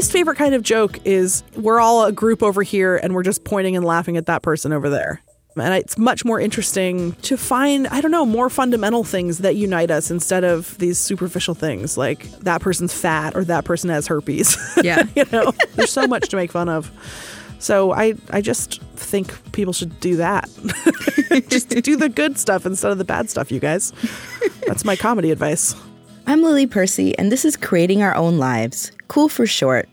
least favorite kind of joke is we're all a group over here and we're just pointing and laughing at that person over there. And it's much more interesting to find, I don't know, more fundamental things that unite us instead of these superficial things like that person's fat or that person has herpes. Yeah. you know, there's so much to make fun of. So I, I just think people should do that. just do the good stuff instead of the bad stuff, you guys. That's my comedy advice. I'm Lily Percy, and this is Creating Our Own Lives, cool for short.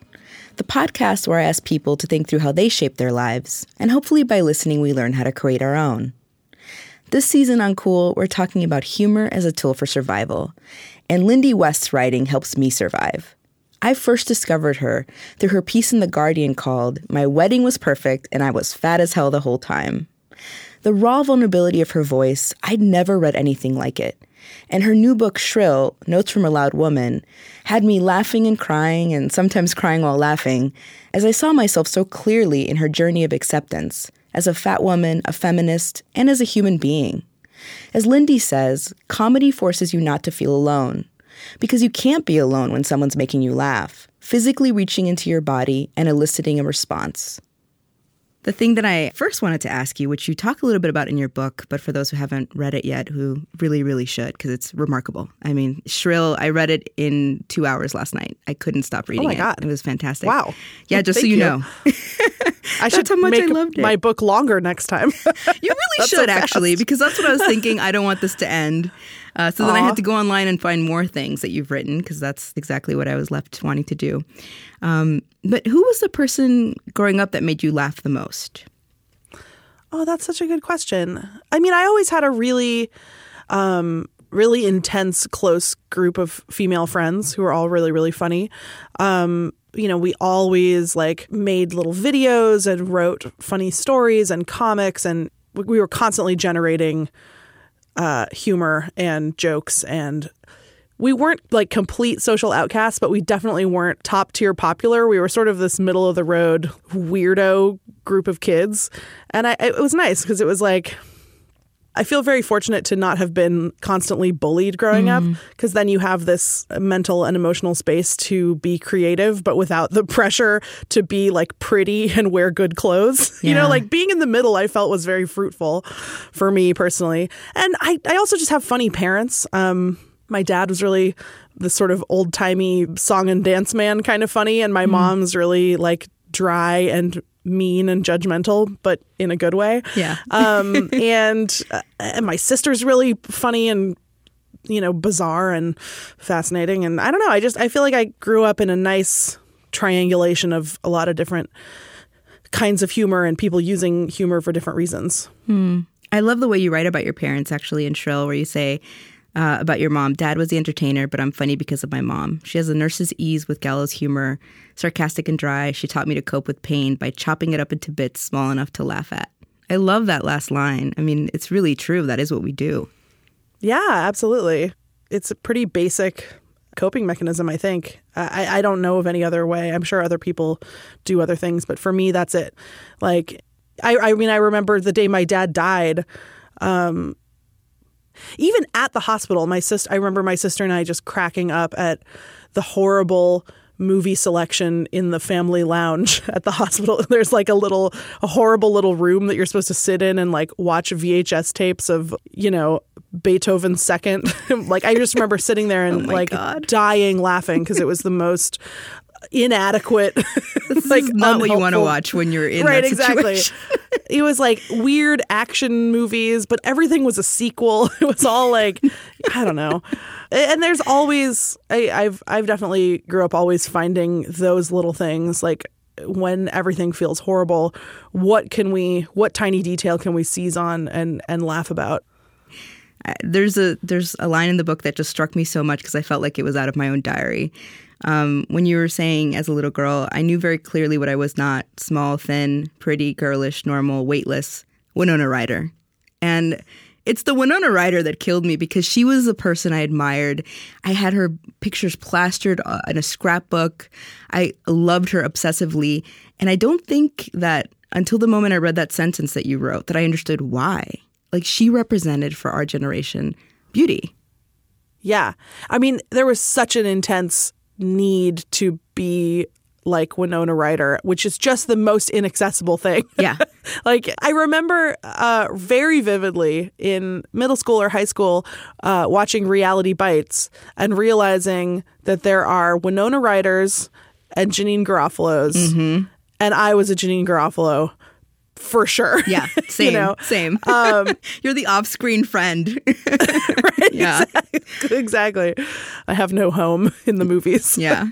The podcast where I ask people to think through how they shape their lives, and hopefully by listening, we learn how to create our own. This season on Cool, we're talking about humor as a tool for survival, and Lindy West's writing helps me survive. I first discovered her through her piece in The Guardian called My Wedding Was Perfect and I Was Fat as Hell the Whole Time. The raw vulnerability of her voice, I'd never read anything like it. And her new book, Shrill Notes from a Loud Woman, had me laughing and crying, and sometimes crying while laughing, as I saw myself so clearly in her journey of acceptance as a fat woman, a feminist, and as a human being. As Lindy says, comedy forces you not to feel alone. Because you can't be alone when someone's making you laugh, physically reaching into your body and eliciting a response. The thing that I first wanted to ask you, which you talk a little bit about in your book, but for those who haven't read it yet, who really, really should, because it's remarkable. I mean, Shrill, I read it in two hours last night. I couldn't stop reading oh my it. God. It was fantastic. Wow. Yeah, Well, just so you, you. know. I should how much I make loved it. my book longer next time. You really That's so should actually, because that's what I was thinking. I don't want this to end. Uh, so then I had to go online and find more things that you've written because that's exactly what I was left wanting to do. Um, but who was the person growing up that made you laugh the most? Oh, that's such a good question. I mean, I always had a really, um, really intense, close group of female friends who were all really, really funny. Um, you know, we always like made little videos and wrote funny stories and comics, and we- we were constantly generating uh, humor and jokes and we weren't like complete social outcasts, but we definitely weren't top tier popular. We were sort of this middle of the road weirdo group of kids. And I, it was nice because it was like, I feel very fortunate to not have been constantly bullied growing up because then you have this mental and emotional space to be creative, but without the pressure to be like pretty and wear good clothes. You know, like being in the middle, I felt was very fruitful for me personally. And I, I also just have funny parents. Um, my dad was really the sort of old timey song and dance man kind of funny, and my mom's really like dry and mean and judgmental, but in a good way. Yeah. Um, and uh, and my sister's really funny and you know bizarre and fascinating. And I don't know. I just I feel like I grew up in a nice triangulation of a lot of different kinds of humor and people using humor for different reasons. I love the way you write about your parents actually in Shrill, where you say uh, about your mom, Dad was the entertainer, but I'm funny because of my mom. She has a nurse's ease with gallows humor, sarcastic and dry. She taught me to cope with pain by chopping it up into bits small enough to laugh at. I love that last line. I mean, it's really true. That is what we do. Yeah, absolutely. It's a pretty basic coping mechanism, I think. I, I don't know of any other way. I'm sure other people do other things, but for me, that's it. Like, I, I mean, I remember the day my dad died. Um, even at the hospital, my sister, I remember my sister and I just cracking up at the horrible movie selection in the family lounge at the hospital. There's like a little, a horrible little room that you're supposed to sit in and like watch VHS tapes of, you know, Beethoven's second. like I just remember sitting there and Oh like God. dying laughing because it was the most inadequate, like It's not what you want to watch when you're in right, that exactly. situation. it was like weird action movies, but everything was a sequel. It was all like, I don't know. And there's always, I, I've, I've definitely grew up always finding those little things like when everything feels horrible, what can we, what tiny detail can we seize on and and laugh about? There's a there's a line in the book that just struck me so much because I felt like it was out of my own diary. Um, when you were saying as a little girl, I knew very clearly what I was not: small, thin, pretty, girlish, normal, weightless. Winona Ryder, and it's the Winona Ryder that killed me because she was the person I admired. I had her pictures plastered uh, in a scrapbook. I loved her obsessively, and I don't think that until the moment I read that sentence that you wrote that I understood why like she represented for our generation beauty. Yeah. I mean, there was such an intense need to be like Winona Ryder, which is just the most inaccessible thing. Yeah. like I remember uh, very vividly in middle school or high school uh, watching Reality Bites and realizing that there are Winona Ryders and Janeane Garofalo's, Mm-hmm. and I was a Janeane Garofalo for sure. Yeah, same, know, same. Um, You're the off-screen friend. yeah, exactly. I have no home in the movies. yeah.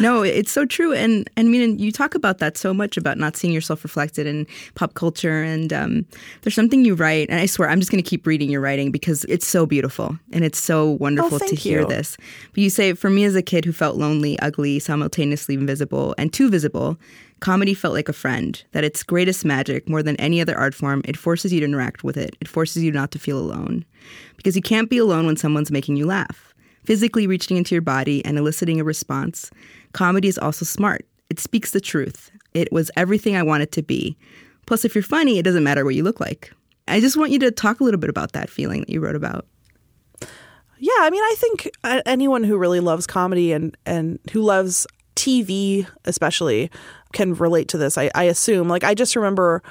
No, it's so true, and and I mean, you talk about that so much about not seeing yourself reflected in pop culture, and um, there's something you write, and I swear I'm just going to keep reading your writing because it's so beautiful and it's so wonderful to Oh, thank hear you. this. But you say, for me as a kid who felt lonely, ugly, simultaneously invisible, and too visible. Comedy felt like a friend, that its greatest magic, more than any other art form, it forces you to interact with it. It forces you not to feel alone. Because you can't be alone when someone's making you laugh. Physically reaching into your body and eliciting a response. Comedy is also smart. It speaks the truth. It was everything I wanted to be. Plus, if you're funny, it doesn't matter what you look like. I just want you to talk a little bit about that feeling that you wrote about. Yeah, I mean, I think uh, anyone who really loves comedy and and who loves TV, especially, can relate to this. I, I assume. Like, I just remember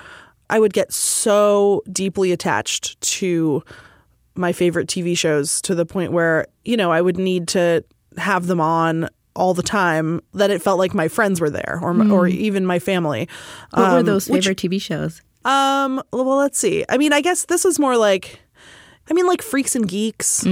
I would get so deeply attached to my favorite TV shows to the point where you know I would need to have them on all the time that it felt like my friends were there or or even my family. What were Um, those which- favorite TV shows? um, well, let's see. I mean, I guess this is more like, I mean, like Freaks and Geeks.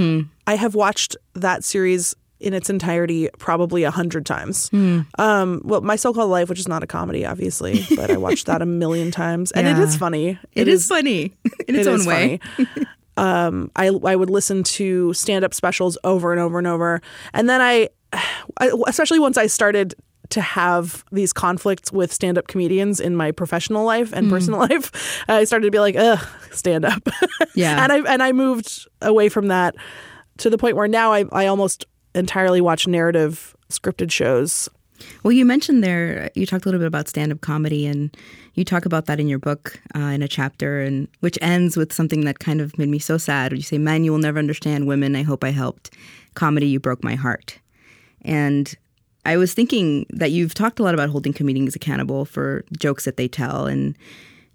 I have watched that series in its entirety probably a hundred times. Um, well, My So-Called Life, which is not a comedy, obviously, but I watched that a million times, and it Yeah. is funny. it is, funny in its it own is way. funny. um, I I would listen to stand up specials over and over and over, and then I, I, especially once I started to have these conflicts with stand up comedians in my professional life Mm. and personal life, I started to be like, ugh, stand up. Yeah. and I and I moved away from that to the point where now I I almost entirely watch narrative scripted shows. Well, you mentioned there, you talked a little bit about stand up comedy, and you talk about that in your book uh, in a chapter, and which ends with something that kind of made me so sad. You say, Men, you will never understand women. I hope I helped. Comedy, you broke my heart. And I was thinking that you've talked a lot about holding comedians accountable for jokes that they tell. And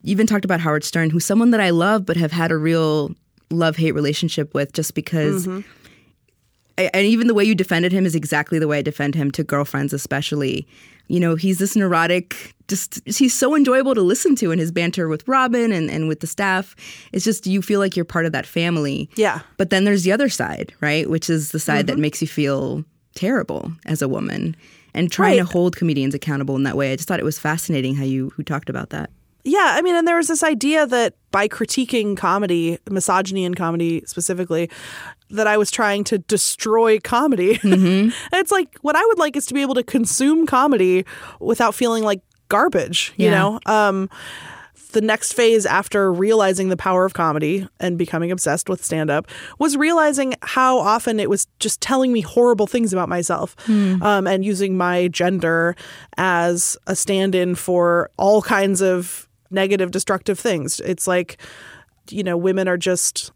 you even talked about Howard Stern, who's someone that I love, but have had a real love hate relationship with just because I- and even the way you defended him is exactly the way I defend him to girlfriends, especially. You know, he's this neurotic, just he's so enjoyable to listen to in his banter with Robin and, and with the staff. It's just you feel like you're part of that family. Yeah. But then there's the other side, right? Which is the side that mm-hmm. makes you feel terrible as a woman. And trying to hold comedians accountable in that way. I just thought it was fascinating how you who talked about that. Yeah, I mean, and there was this idea that by critiquing comedy, misogyny in comedy specifically, that I was trying to destroy comedy. and it's like what I would like is to be able to consume comedy without feeling like garbage, you Yeah. know? Um the next phase after realizing the power of comedy and becoming obsessed with stand up was realizing how often it was just telling me horrible things about myself um, and using my gender as a stand in for all kinds of negative, destructive things. It's like, you know, women are just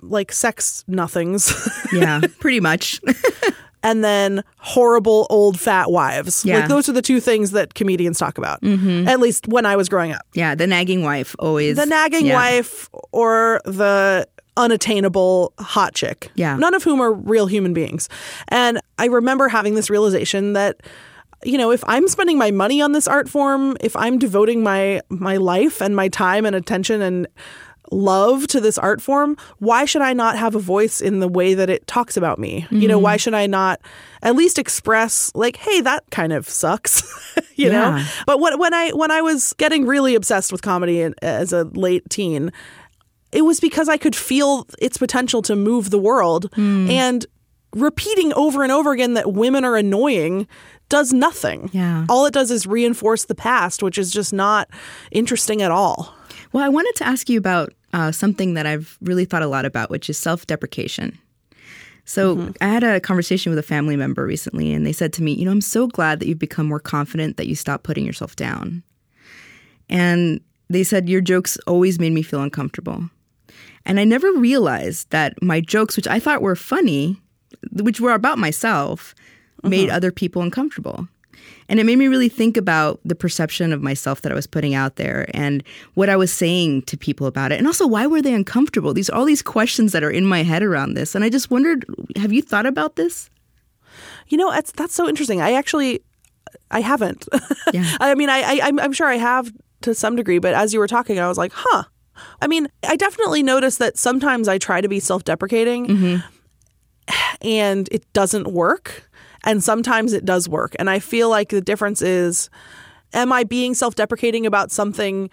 like sex nothings Yeah, pretty much. and then horrible old fat wives. Yeah. Like those are the two things that comedians talk about, mm-hmm. at least when I was growing up. yeah, the nagging wife always. the nagging yeah. wife or the unattainable hot chick. Yeah. None of whom are real human beings. And I remember having this realization that you know, if I'm spending my money on this art form, if I'm devoting my my life and my time and attention and love to this art form, why should I not have a voice in the way that it talks about me? You know, why mm-hmm. should I not at least express like, hey, that kind of sucks, you know? But when when I when I was getting really obsessed with comedy as a late teen, it was because I could feel its potential to move the world hmm. and repeating over and over again that women are annoying does nothing. Yeah. All it does is reinforce the past, which is just not interesting at all. Well, I wanted to ask you about uh, something that I've really thought a lot about, which is self deprecation. So I had a conversation with a family member recently, and they said to me, You know, I'm so glad that you've become more confident that you stopped putting yourself down. And they said, Your jokes always made me feel uncomfortable. And I never realized that my jokes, which I thought were funny, which were about myself, made uh-huh. other people uncomfortable. And it made me really think about the perception of myself that I was putting out there and what I was saying to people about it. And also, why were they uncomfortable? These all these questions that are in my head around this. And I just wondered, have you thought about this? You know, that's that's so interesting. I actually, I haven't. Yeah. I mean, I, I I'm, I'm sure I have to some degree, but as you were talking, I was like, huh. I mean, I definitely noticed that sometimes I try to be self-deprecating, mm-hmm. And it doesn't work, and sometimes it does work, and I feel like the difference is, am I being self-deprecating about something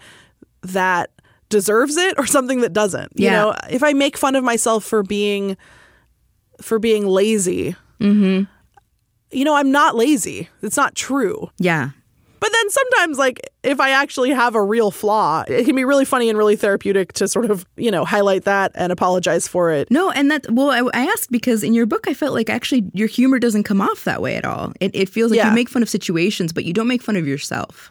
that deserves it or something that doesn't? You Yeah. know, if I make fun of myself for being for being lazy, mm-hmm. you know, I'm not lazy. It's not true. Yeah. But then sometimes, like, if I actually have a real flaw, it can be really funny and really therapeutic to sort of, you know, highlight that and apologize for it. No, and that well, I, I asked because in your book, I felt like actually your humor doesn't come off that way at all. It, it feels like Yeah. you make fun of situations, but you don't make fun of yourself.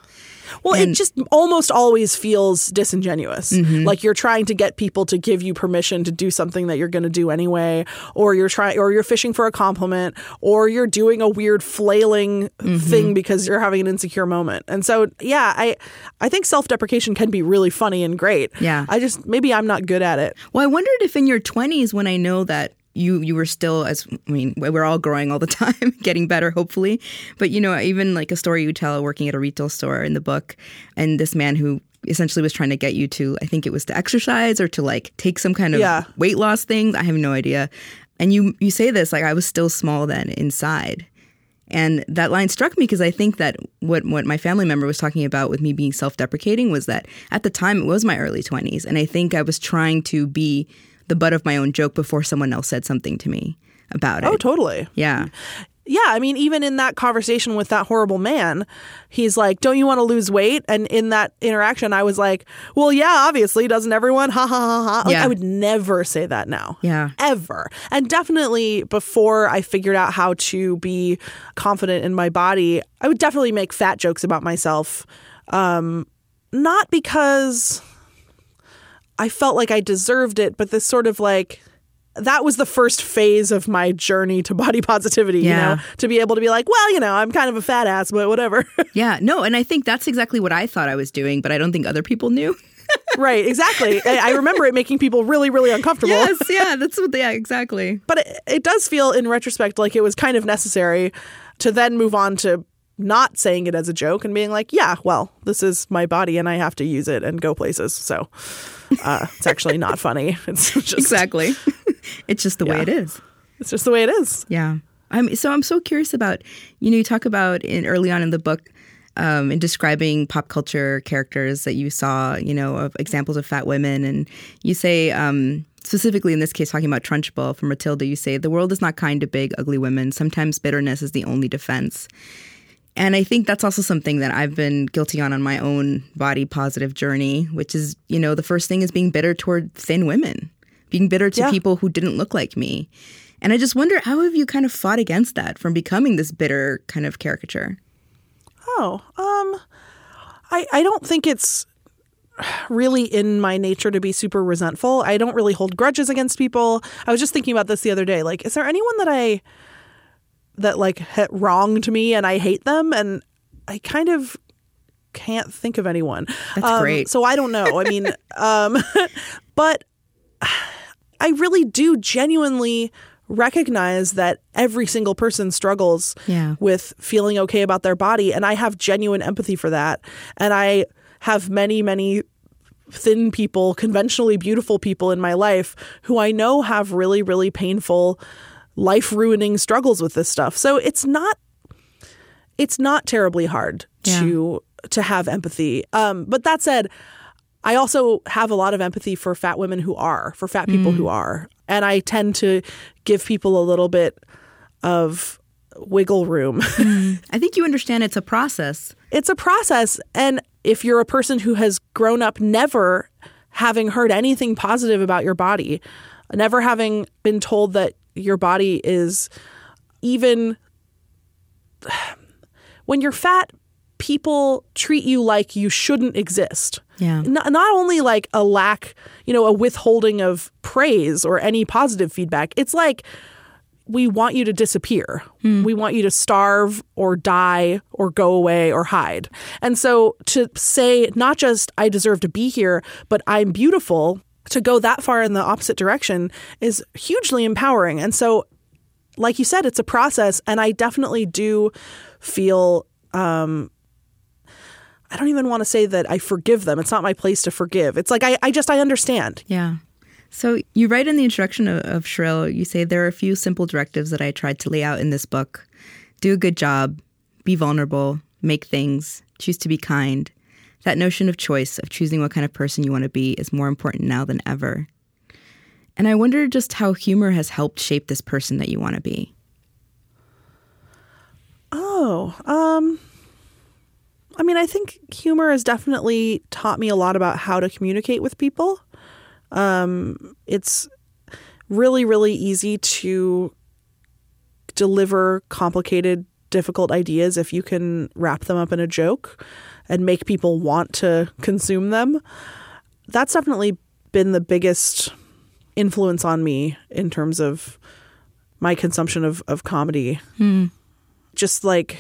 Well, And- it just almost always feels disingenuous. Mm-hmm. Like you're trying to get people to give you permission to do something that you're going to do anyway, or you're trying, or you're fishing for a compliment, or you're doing a weird flailing mm-hmm. thing because you're having an insecure moment. And so, yeah, I, I think self-deprecation can be really funny and great. Yeah. I just maybe I'm not good at it. Well, I wondered if in your twenties, when I know that you you were still as I mean, we're all growing all the time, getting better, hopefully. But you know, even like a story you tell working at a retail store in the book, and this man who essentially was trying to get you to, I think it was to exercise or to like take some kind of Yeah. weight loss things. I have no idea. And you you say this like I was still small then inside. And that line struck me because I think that what what my family member was talking about with me being self-deprecating was that at the time it was my early 20s and I think I was trying to be the butt of my own joke before someone else said something to me about it. Oh, totally. yeah. Yeah, I mean, even in that conversation with that horrible man, he's like, "Don't you want to lose weight?" And in that interaction, I was like, "Well, yeah, obviously, doesn't everyone?" Ha ha ha ha. Like, Yeah. I would never say that now. Yeah. ever. And definitely before I figured out how to be confident in my body, I would definitely make fat jokes about myself. Um, not because I felt like I deserved it, but this sort of like that was the first phase of my journey to body positivity, you Yeah. know, to be able to be like, well, you know, I'm kind of a fat ass, but whatever. Yeah, no, and I think that's exactly what I thought I was doing, but I don't think other people knew. right, exactly. I I remember it making people really, really uncomfortable. yes, yeah, that's what yeah, exactly. but it, it does feel in retrospect like it was kind of necessary to then move on to not saying it as a joke and being like yeah well this is my body and i have to use it and go places. So uh, it's actually not funny. It's just Exactly. it's just the way it is. it's just the way it is. Yeah. I'm so I'm so curious about you know you talk about in early on in the book um, in describing pop culture characters that you saw you know of examples of fat women. And you say um, specifically in this case talking about Trunchbull from Matilda you say the world is not kind to big ugly women. Sometimes bitterness is the only defense and I think that's also something that I've been guilty on on my own body positive journey, which is, you know, the first thing is being bitter toward thin women, being bitter to Yeah. people who didn't look like me. And I just wonder how have you kind of fought against that from becoming this bitter kind of caricature? oh um i i don't think it's really in my nature to be super resentful i don't really hold grudges against people i was just thinking about this the other day like is there anyone that i that like wronged me and i hate them and i kind of can't think of anyone That's Um, great. so i don't know i mean um but i really do genuinely recognize that every single person struggles Yeah. with feeling okay about their body and i have genuine empathy for that and i have many many thin people conventionally beautiful people in my life who i know have really really painful life ruining struggles with this stuff so it's not it's not terribly hard Yeah. to to have empathy um but that said I also have a lot of empathy for fat women who are, for fat people who are. And I tend to give people a little bit of wiggle room. I think you understand it's a process. it's a process. And if you're a person who has grown up never having heard anything positive about your body, never having been told that your body is even when you're fat, people treat you like you shouldn't exist. Yeah. Not, not only like a lack, you know, a withholding of praise or any positive feedback. It's like we want you to disappear. Hmm. We want you to starve or die or go away or hide. And so to say not just I deserve to be here, but I'm beautiful, to go that far in the opposite direction is hugely empowering. And so like you said, it's a process and I definitely do feel um I don't even want to say that I forgive them. It's not my place to forgive. It's like I, I just I understand. Yeah. So you write in the introduction of, of Shrill, you say there are a few simple directives that I tried to lay out in this book. Do a good job, be vulnerable, make things, choose to be kind. That notion of choice, of choosing what kind of person you want to be, is more important now than ever. And I wonder just how humor has helped shape this person that you want to be. Oh, um I mean, I think humor has definitely taught me a lot about how to communicate with people. Um it's really really easy to deliver complicated difficult ideas if you can wrap them up in a joke and make people want to consume them. That's definitely been the biggest influence on me in terms of my consumption of, of comedy. Just like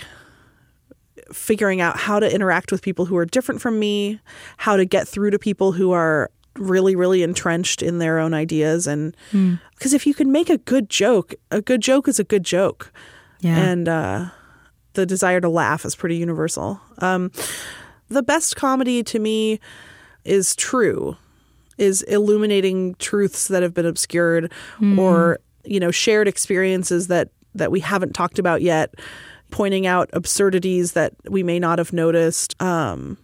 figuring out how to interact with people who are different from me, how to get through to people who are really, really entrenched in their own ideas. And because if you can make a good joke, a good joke is a good joke. Yeah. And uh, the desire to laugh is pretty universal. Um, the best comedy to me is true, is illuminating truths that have been obscured or, you know, shared experiences that, that we haven't talked about yet, pointing out absurdities that we may not have noticed. Um,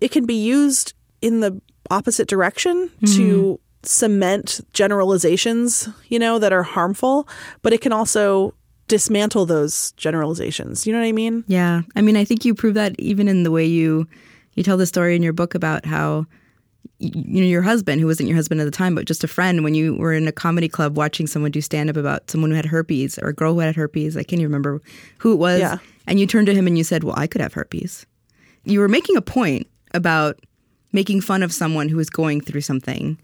it can be used in the opposite direction to cement generalizations, you know, that are harmful, but it can also dismantle those generalizations. You know what I mean? Yeah. I mean, I think you prove that even in the way you you tell the story in your book about how you know your husband who wasn't your husband at the time but just a friend when you were in a comedy club watching someone do stand up about someone who had herpes or a girl who had herpes. I can't even remember who it was. Yeah. And you turned to him and you said, "Well, I could have herpes." You were making a point about making fun of someone who was going through something.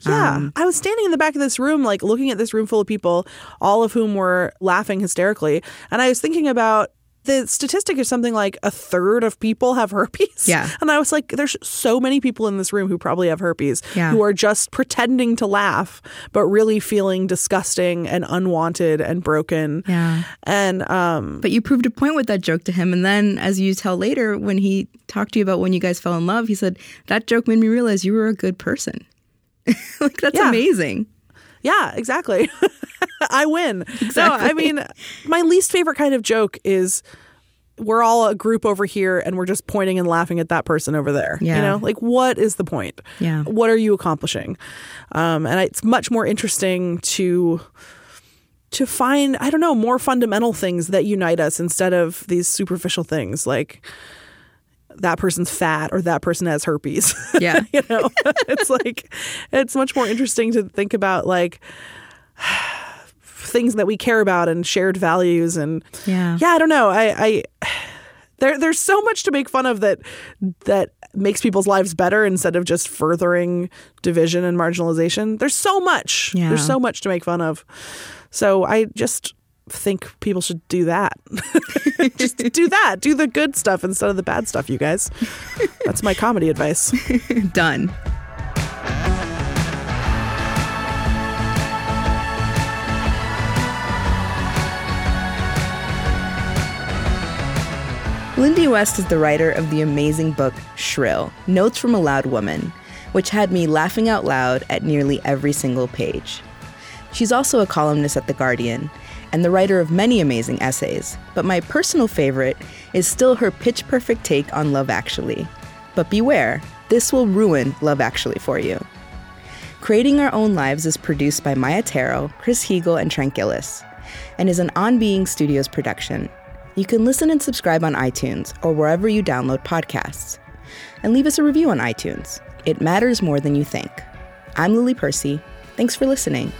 Yeah. I was standing in the back of this room, like looking at this room full of people, all of whom were laughing hysterically. And I was thinking about the statistic is something like a third of people have herpes. Yeah. And I was like, there's so many people in this room who probably have herpes Yeah. who are just pretending to laugh, but really feeling disgusting and unwanted and broken. Yeah. And um, But you proved a point with that joke to him. And then, as you tell later, when he talked to you about when you guys fell in love, he said, That joke made me realize you were a good person. like, that's Yeah. amazing. Yeah, exactly. I win. No, I mean, my least favorite kind of joke is we're all a group over here and we're just pointing and laughing at that person over there. You know, like what is the point? Yeah. What are you accomplishing? Um, and it's much more interesting to to find I don't know more fundamental things that unite us instead of these superficial things like that person's fat or that person has herpes. Yeah. you know it's like it's much more interesting to think about like things that we care about and shared values and Yeah. yeah i don't know i i there there's so much to make fun of that that makes people's lives better instead of just furthering division and marginalization there's so much Yeah. there's so much to make fun of so i just think people should do that just do that do the good stuff instead of the bad stuff you guys that's my comedy advice Done. Lindy West is the writer of the amazing book Shrill Notes from a Loud Woman, which had me laughing out loud at nearly every single page. She's also a columnist at The Guardian and the writer of many amazing essays, but my personal favorite is still her pitch perfect take on Love Actually. But beware, this will ruin Love Actually for you. Creating Our Own Lives is produced by Maia Tarrell, Chris Heagle, and Trent Gillis, and is an On Being Studios production. You can listen and subscribe on iTunes or wherever you download podcasts. And leave us a review on iTunes. It matters more than you think. I'm Lily Percy. Thanks for listening.